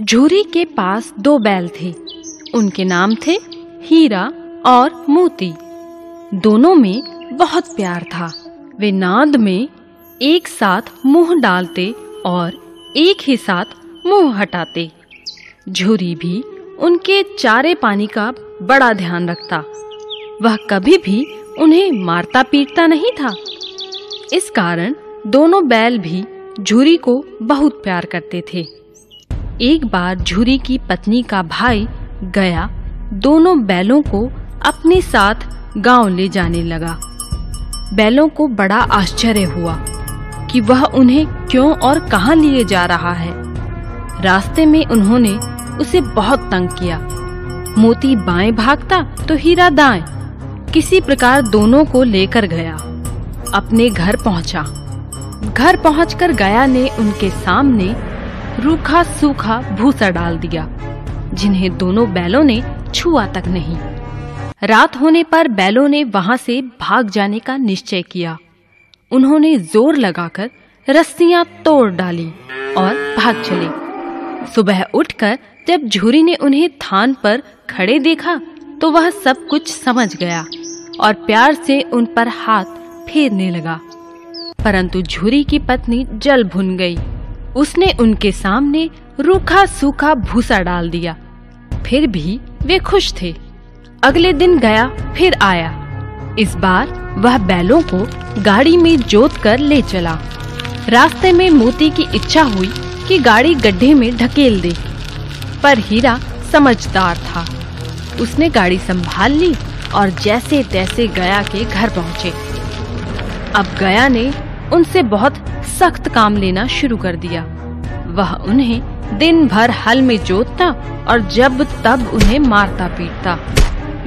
झूरी के पास दो बैल थे। उनके नाम थे हीरा और मोती। दोनों में बहुत प्यार था। वे नाद में एक साथ मुँह डालते और एक ही साथ मुँह हटाते। झूरी भी उनके चारे पानी का बड़ा ध्यान रखता। वह कभी भी उन्हें मारता पीटता नहीं था। इस कारण दोनों बैल भी झूरी को बहुत प्यार करते थे। एक बार झूरी की पत्नी का भाई गया, दोनों बैलों को अपने साथ गाँव ले जाने लगा। बैलों को बड़ा आश्चर्य हुआ कि वह उन्हें क्यों और कहाँ लिए जा रहा है। रास्ते में उन्होंने उसे बहुत तंग किया। मोती बाएँ भागता तो हीरा दाएँ, किसी प्रकार दोनों को लेकर गया, अपने घर पहुँचा। घर पहुंचकर गया ने उनके सामने रूखा सूखा भूसा डाल दिया, जिन्हें दोनों बैलों ने छुआ तक नहीं। रात होने पर बैलों ने वहाँ से भाग जाने का निश्चय किया। उन्होंने ज़ोर लगाकर रस्सियाँ तोड़ डाली और भाग चले। सुबह उठकर जब झूरी ने उन्हें थान पर खड़े देखा तो वह सब कुछ समझ गया और प्यार से उन पर हाथ फेरने लगा। परंतु झूरी की पत्नी जल भुन गई। उसने उनके सामने रूखा सूखा भूसा डाल दिया। फिर भी वे खुश थे। अगले दिन गया, फिर आया। इस बार वह बैलों को गाड़ी में जोत कर ले चला। रास्ते में मोती की इच्छा हुई कि गाड़ी गड्ढे में ढकेल दे। पर हीरा समझदार था। उसने गाड़ी संभाल ली और जैसे तैसे गया के घर पहुँचे। अब गया ने उनसे बहुत सख्त काम लेना शुरू कर दिया। वह उन्हें दिन भर हल में जोतता और जब तब उन्हें मारता पीटता।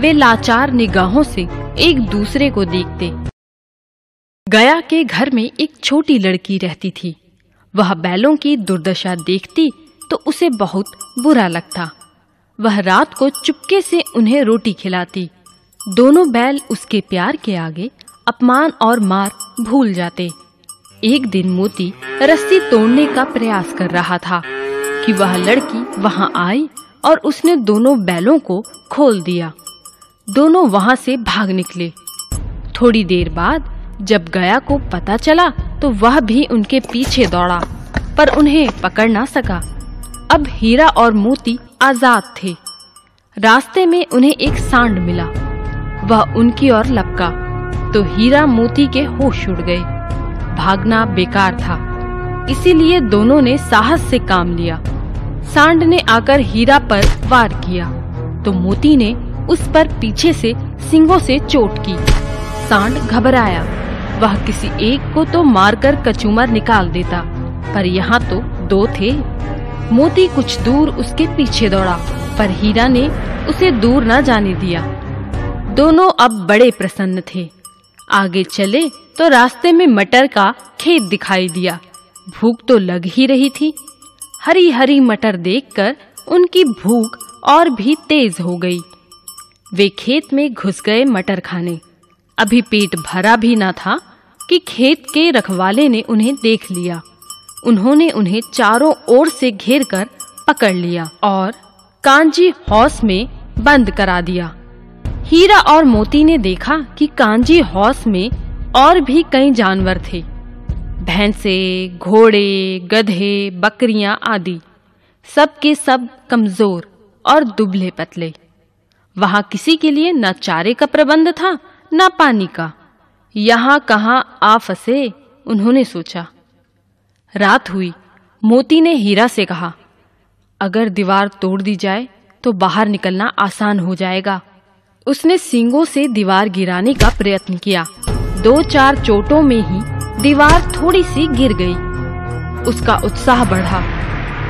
वे लाचार निगाहों से एक दूसरे को देखते। गया के घर में एक छोटी लड़की रहती थी। वह बैलों की दुर्दशा देखती तो उसे बहुत बुरा लगता। वह रात को चुपके से उन्हें रोटी खिलाती। दोनों बैल उसके प्यार के आगे अपमान और मार भूल जाते। एक दिन मोती रस्सी तोड़ने का प्रयास कर रहा था कि वह लड़की वहाँ आई और उसने दोनों बैलों को खोल दिया। दोनों वहाँ से भाग निकले। थोड़ी देर बाद जब गया को पता चला तो वह भी उनके पीछे दौड़ा, पर उन्हें पकड़ ना सका। अब हीरा और मोती आज़ाद थे। रास्ते में उन्हें एक सांड मिला। वह उनकी ओर लपका तो हीरा मोती के होश उड़ गए। भागना बेकार था। इसीलिए दोनों ने साहस से काम लिया। सांड ने आकर हीरा पर वार किया। तो मोती ने उस पर पीछे से सिंगों से चोट की। सांड घबराया। वह किसी एक को तो मारकर कचूमर निकाल देता। पर यहाँ तो दो थे। मोती कुछ दूर उसके पीछे दौड़ा, पर हीरा ने उसे दूर न जाने दिया। दोनों अब बड़े प्रसन्न थे। आगे चले तो रास्ते में मटर का खेत दिखाई दिया। भूख तो लग ही रही थी। हरी हरी मटर देखकर उनकी भूख और भी तेज हो गई। वे खेत में घुस गए मटर खाने। अभी पेट भरा भी ना था कि खेत के रखवाले ने उन्हें देख लिया। उन्होंने उन्हें चारों ओर से घेर कर पकड़ लिया और कांजी हौस में बंद करा दिया। हीरा और मोती ने देखा कि कांजी हौस में और भी कई जानवर थे। भैंसे, घोड़े, गधे, बकरियाँ आदि। सब के सब कमज़ोर और दुबले पतले। वहाँ किसी के लिए न चारे का प्रबंध था, न पानी का। यहाँ कहाँ आ फंसे, उन्होंने सोचा। रात हुई। मोती ने हीरा से कहा, अगर दीवार तोड़ दी जाए तो बाहर निकलना आसान हो जाएगा। उसने सींगों से दीवार गिराने का प्रयत्न किया। दो चार चोटों में ही दीवार थोड़ी सी गिर गई। उसका उत्साह बढ़ा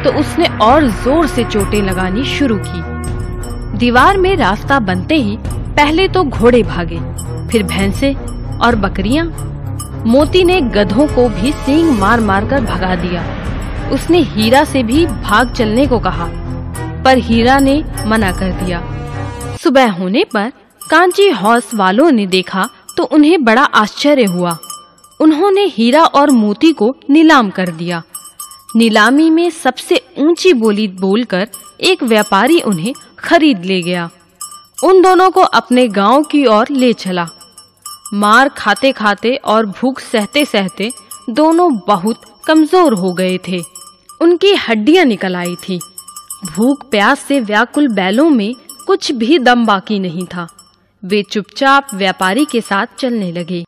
तो उसने और ज़ोर से चोटें लगानी शुरू की। दीवार में रास्ता बनते ही पहले तो घोड़े भागे, फिर भैंसे और बकरियाँ। मोती ने गधों को भी सींग मार मार कर भगा दिया। उसने हीरा से भी भाग चलने को कहा, पर हीरा ने मना कर दिया। सुबह होने पर कांची हौस वालों ने देखा तो उन्हें बड़ा आश्चर्य हुआ। उन्होंने हीरा और मोती को नीलाम कर दिया। नीलामी में सबसे ऊँची बोली बोलकर एक व्यापारी उन्हें खरीद ले गया। उन दोनों को अपने गाँव की ओर ले चला। मार खाते खाते और भूख सहते सहते दोनों बहुत कमज़ोर हो गए थे। उनकी हड्डियाँ निकल आई थी। भूख प्यास से व्याकुल बैलों में कुछ भी दम बाकी नहीं था। वे चुपचाप व्यापारी के साथ चलने लगे।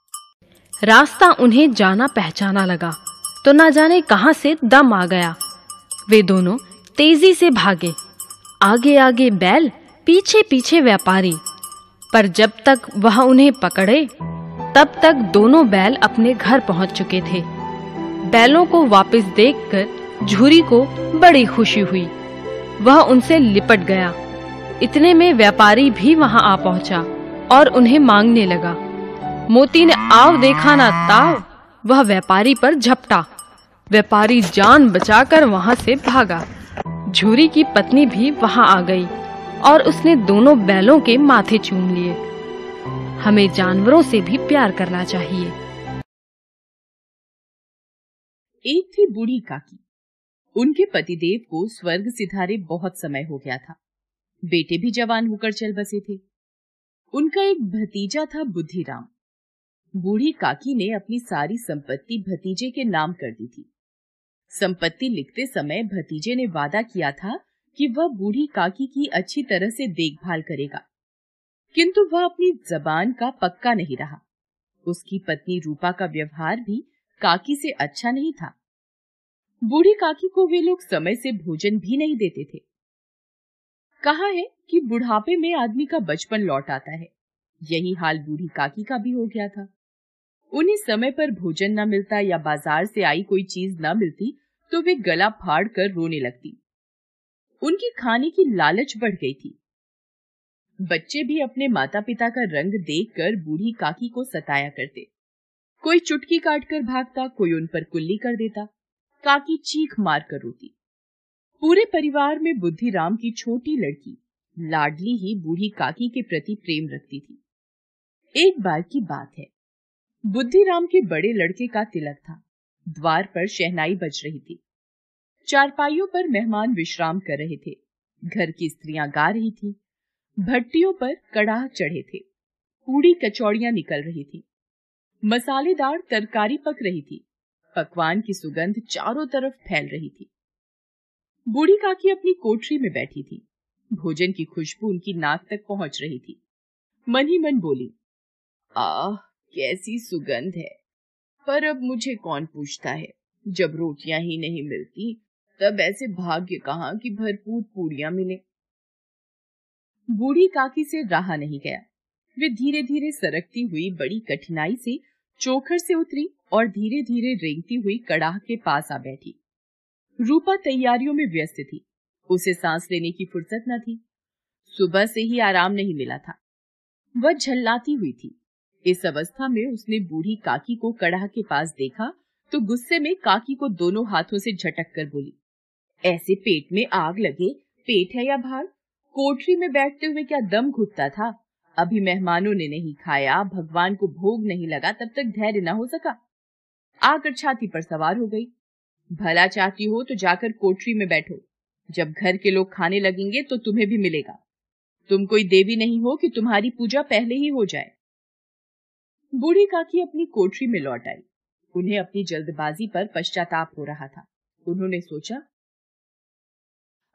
रास्ता उन्हें जाना पहचाना लगा तो ना जाने कहाँ से दम आ गया। वे दोनों तेज़ी से भागे। आगे आगे बैल पीछे पीछे व्यापारी। पर जब तक वह उन्हें पकड़े, तब तक दोनों बैल अपने घर पहुँच चुके थे। बैलों को वापस देखकर झूरी को बड़ी खुशी हुई। वह उनसे लिपट गया। इतने में व्यापारी भी वहाँ आ पहुँचा। और उन्हें मांगने लगा। मोती ने आव देखा ना ताव। वह व्यापारी पर झपटा। व्यापारी जान बचाकर वहाँ से भागा। झूरी की पत्नी भी वहाँ आ गई और उसने दोनों बैलों के माथे चूम लिए। हमें जानवरों से भी प्यार करना चाहिए। एक थी बूढ़ी काकी। उनके पतिदेव को स्वर्ग सिधारे बहुत समय हो गया था। बेटे भी जवान होकर चल बसे थे। उनका एक भतीजा था बुद्धिराम। बूढ़ी काकी ने अपनी सारी संपत्ति भतीजे के नाम कर दी थी। संपत्ति लिखते समय भतीजे ने वादा किया था कि वह बूढ़ी काकी की अच्छी तरह से देखभाल करेगा। किंतु वह अपनी जबान का पक्का नहीं रहा। उसकी पत्नी रूपा का व्यवहार भी काकी से अच्छा नहीं था। बूढ़ी काकी को वे लोग समय से भोजन भी नहीं देते थे। कहा है कि बुढ़ापे में आदमी का बचपन लौट आता है। यही हाल बूढ़ी काकी का भी हो गया था। उन्हें समय पर भोजन न मिलता या बाज़ार से आई कोई चीज़ न मिलती तो वे गला फाड़ कर रोने लगती। उनकी खाने की लालच बढ़ गई थी। बच्चे भी अपने माता पिता का रंग देखकर बूढ़ी काकी को सताया करते। कोई चुटकी काटकर भागता, कोई उन पर कुल्ली कर देता। काकी चीख मार कर रोती। पूरे परिवार में बुद्धिराम की छोटी लड़की, लाडली ही बूढ़ी काकी के प्रति प्रेम रखती थी। एक बार की बात है। बुद्धिराम के बड़े लड़के का तिलक था। द्वार पर शहनाई बज रही थी। चारपाइयों पर मेहमान विश्राम कर रहे थे। घर की स्त्रियाँ गा रही थी। भट्टियों पर कड़ाह चढ़े थे। पूड़ी कचौड़ियाँ निकल रही थी। मसालेदार तरकारी पक रही थी। पकवान की सुगंध चारों तरफ़ फैल रही थी। बूढ़ी काकी अपनी कोठरी में बैठी थी। भोजन की खुशबू उनकी नाक तक पहुँच रही थी। मन ही मन बोली, आह, कैसी सुगंध है। पर अब मुझे कौन पूछता है? जब रोटियाँ ही नहीं मिलती, तब ऐसे भाग्य कहा कि भरपूर पूड़ियाँ मिले? बूढ़ी काकी से रहा नहीं गया। वे धीरे धीरे सरकती हुई बड़ी कठिनाई से चोखर से उतरी और धीरे धीरे रेंगती हुई कड़ाह के पास आ बैठी। रूपा तैयारियों में व्यस्त थी। उसे सांस लेने की फुर्सत न थी। सुबह से ही आराम नहीं मिला था। वह झल्लाती हुई थी। इस अवस्था में उसने बूढ़ी काकी को कड़ाह के पास देखा तो गुस्से में काकी को दोनों हाथों से झटक कर बोली, ऐसे पेट में आग लगे, पेट है या भार? कोठरी में बैठते हुए क्या दम घुटता था? अभी मेहमानों ने नहीं खाया, भगवान को भोग नहीं लगा, तब तक धैर्य न हो सका। आकर छाती पर सवार हो गई। भला चाहती हो तो जाकर कोठरी में बैठो। जब घर के लोग खाने लगेंगे तो तुम्हें भी मिलेगा। तुम कोई देवी नहीं हो कि तुम्हारी पूजा पहले ही हो जाए। बूढ़ी काकी अपनी कोठरी में लौट आई। उन्हें अपनी जल्दबाजी पर पश्चाताप हो रहा था। उन्होंने सोचा,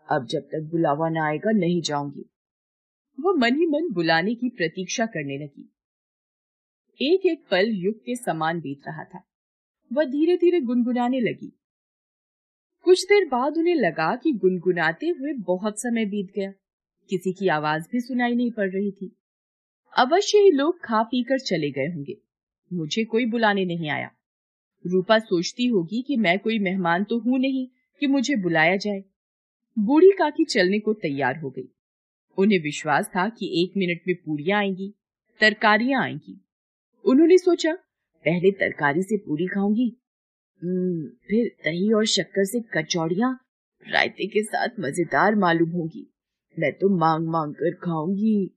अब जब तक बुलावा न आएगा, नहीं जाऊँगी। वो मन ही मन बुलाने की प्रतीक्षा करने लगी। एक एक पल युग के समान बीत रहा था। वह धीरे धीरे गुनगुनाने लगी। कुछ देर बाद उन्हें लगा कि गुनगुनाते हुए बहुत समय बीत गया। किसी की आवाज़ भी सुनाई नहीं पड़ रही थी। अवश्य ही लोग खा पी कर चले गए होंगे। मुझे कोई बुलाने नहीं आया। रूपा सोचती होगी कि मैं कोई मेहमान तो हूँ नहीं कि मुझे बुलाया जाए। बूढ़ी काकी चलने को तैयार हो गई। उन्हें विश्वास था कि एक मिनट में पूड़ियाँ आएँगी, तरकारियाँ आएँगी। उन्होंने सोचा, पहले तरकारी से पूरी खाऊँगी फिर दही और शक्कर से कचौड़ियाँ रायते के साथ मज़ेदार मालूम होगी। मैं तो मांग मांग कर खाऊँगी।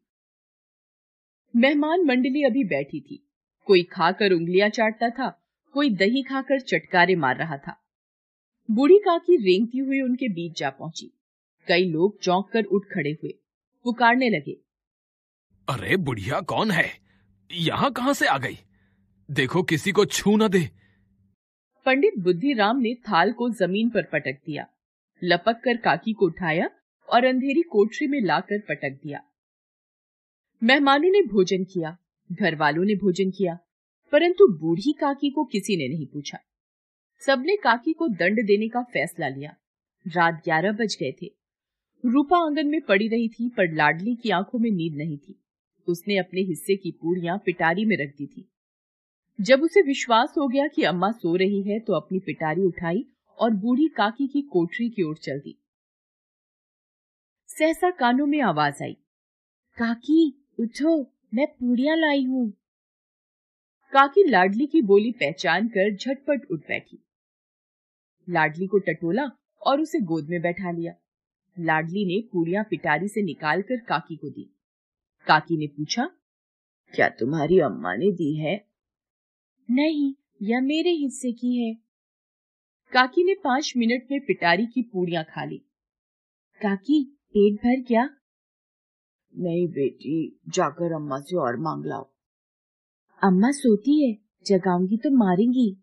मेहमान मंडली अभी बैठी थी। कोई खाकर उंगलियाँ चाटता था, कोई दही खाकर चटकारे मार रहा था। बूढ़ी काकी रेंगती हुई उनके बीच जा पहुँची। कई लोग चौंक कर उठ खड़े हुए। पुकारने लगे, अरे, बुढ़िया कौन है? यहाँ कहाँ से आ गई? देखो, किसी को छू न दे। पंडित बुद्धिराम ने थाल को ज़मीन पर पटक दिया, लपक कर काकी को उठाया और अंधेरी कोठरी में लाकर पटक दिया। मेहमानों ने भोजन किया घर वालों ने भोजन किया, परंतु बूढ़ी काकी को किसी ने नहीं पूछा। सबने काकी को दंड देने का फैसला लिया। रात ग्यारह बज गए थे। रूपा आँगन में पड़ी रही थी, पर लाडली की आँखों में नींद नहीं थी। उसने अपने हिस्से की पूड़ियाँ पिटारी में रख दी थी। जब उसे विश्वास हो गया कि अम्मा सो रही है तो अपनी पिटारी उठाई और बूढ़ी काकी की कोठरी की ओर चल दी। सहसा कानों में आवाज़ आई, काकी, उठो, मैं पूड़ियाँ लाई हूँ। काकी लाडली की बोली पहचान कर झटपट उठ बैठी। लाडली को टटोला और उसे गोद में बैठा लिया। लाडली ने पूड़ियाँ पिटारी से निकालकर काकी को दी। काकी ने पूछा, क्या तुम्हारी अम्मा ने दी है नहीं यह मेरे हिस्से की है। काकी ने पाँच मिनट में पिटारी की पूड़ियाँ खा ली। काकी पेट भर क्या? नहीं बेटी जाकर अम्मा से और मांग लाओ। अम्मा सोती है जगाऊँगी तो मारेंगी।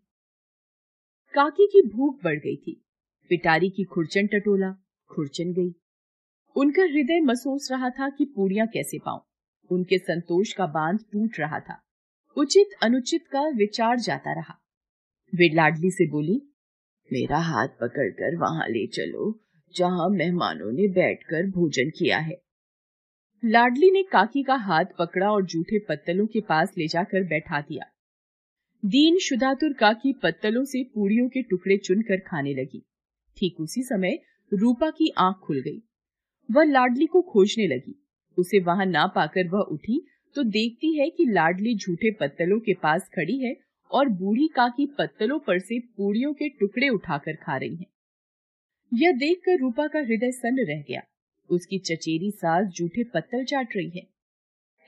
काकी की भूख बढ़ गई थी। पिटारी की खुरचन टटोला खुरचन गई। उनका हृदय महसूस रहा था कि पूड़ियाँ कैसे पाऊँ। उनके संतोष का बाँध टूट रहा था। उचित अनुचित का विचार जाता रहा। वे लाडली से बोली, मेरा हाथ पकड़कर वहाँ ले चलो, जहाँ मेहमानों ने बैठकर भोजन किया है। लाडली ने काकी का हाथ पकड़ा और जूठे पत्तलों के पास ले जाकर बैठा दिया। दीन शुदातुर काकी पत्तलों से पूड़ियों के टुकड़े चुनकर खाने लगी। ठीक उसी समय रूपा की आँख खुल गई। वह लाडली को खोजने लगी। उसे वहाँ ना पाकर वह उठी तो देखती है कि लाडली झूठे पत्तलों के पास खड़ी है और बूढ़ी काकी पत्तलों पर से पूड़ियों के टुकड़े उठाकर खा रही है। यह देखकर रूपा का हृदय सन्न रह गया। उसकी चचेरी सास जूठे पत्तल चाट रही है।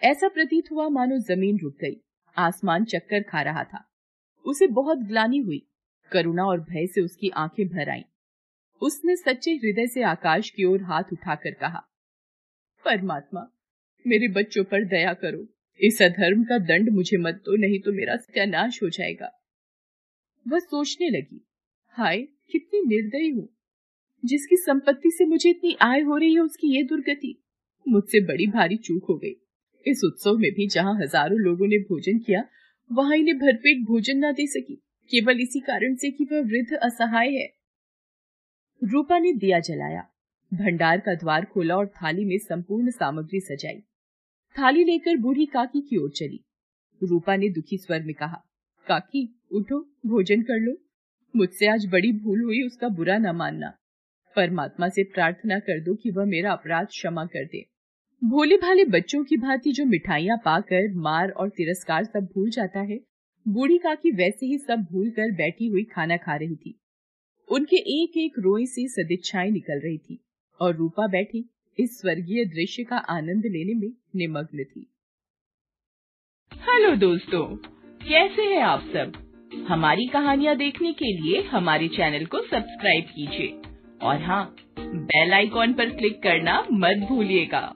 ऐसा प्रतीत हुआ मानो ज़मीन रुक गई। आसमान चक्कर खा रहा था। उसे बहुत ग्लानी हुई। करुणा और भय से उसकी आँखें भर आईं। उसने सच्चे हृदय से आकाश की ओर हाथ उठाकर कहा, परमात्मा मेरे बच्चों पर दया करो। इस अधर्म का दंड मुझे मत दो, नहीं तो मेरा सत्यानाश हो जाएगा। वह सोचने लगी, हाय, कितनी निर्दयी हूँ। जिसकी संपत्ति से मुझे इतनी आय हो रही है, उसकी ये दुर्गति। मुझसे बड़ी भारी चूक हो गई। इस उत्सव में भी जहाँ हज़ारों लोगों ने भोजन किया, वहाँ इन्हें भरपेट भोजन न दे सकी। केवल इसी कारण से कि वह वृद्ध असहाय है। रूपा ने दिया जलाया। भंडार का द्वार खोला और थाली में संपूर्ण सामग्री सजाई। थाली लेकर बूढ़ी काकी की ओर चली। रूपा ने दुखी स्वर में कहा, काकी, उठो, भोजन कर लो। मुझसे आज बड़ी भूल हुई, उसका बुरा न मानना। परमात्मा से प्रार्थना कर दो कि वह मेरा अपराध क्षमा कर दे। भोले भाले बच्चों की भांति जो मिठाइयाँ पाकर, मार और तिरस्कार सब भूल जाता है, बूढ़ी काकी वैसे ही सब भूल कर बैठी हुई खाना खा रही थी। उनके एक एक रोए से सदिच्छाएँ निकल रही थी और रूपा बैठी इस स्वर्गीय दृश्य का आनंद लेने में निमग्न थी। हेलो दोस्तों, कैसे हैं आप सब? हमारी कहानियाँ देखने के लिए हमारे चैनल को सब्सक्राइब कीजिए और हाँ बेल आइकॉन पर क्लिक करना मत भूलिएगा।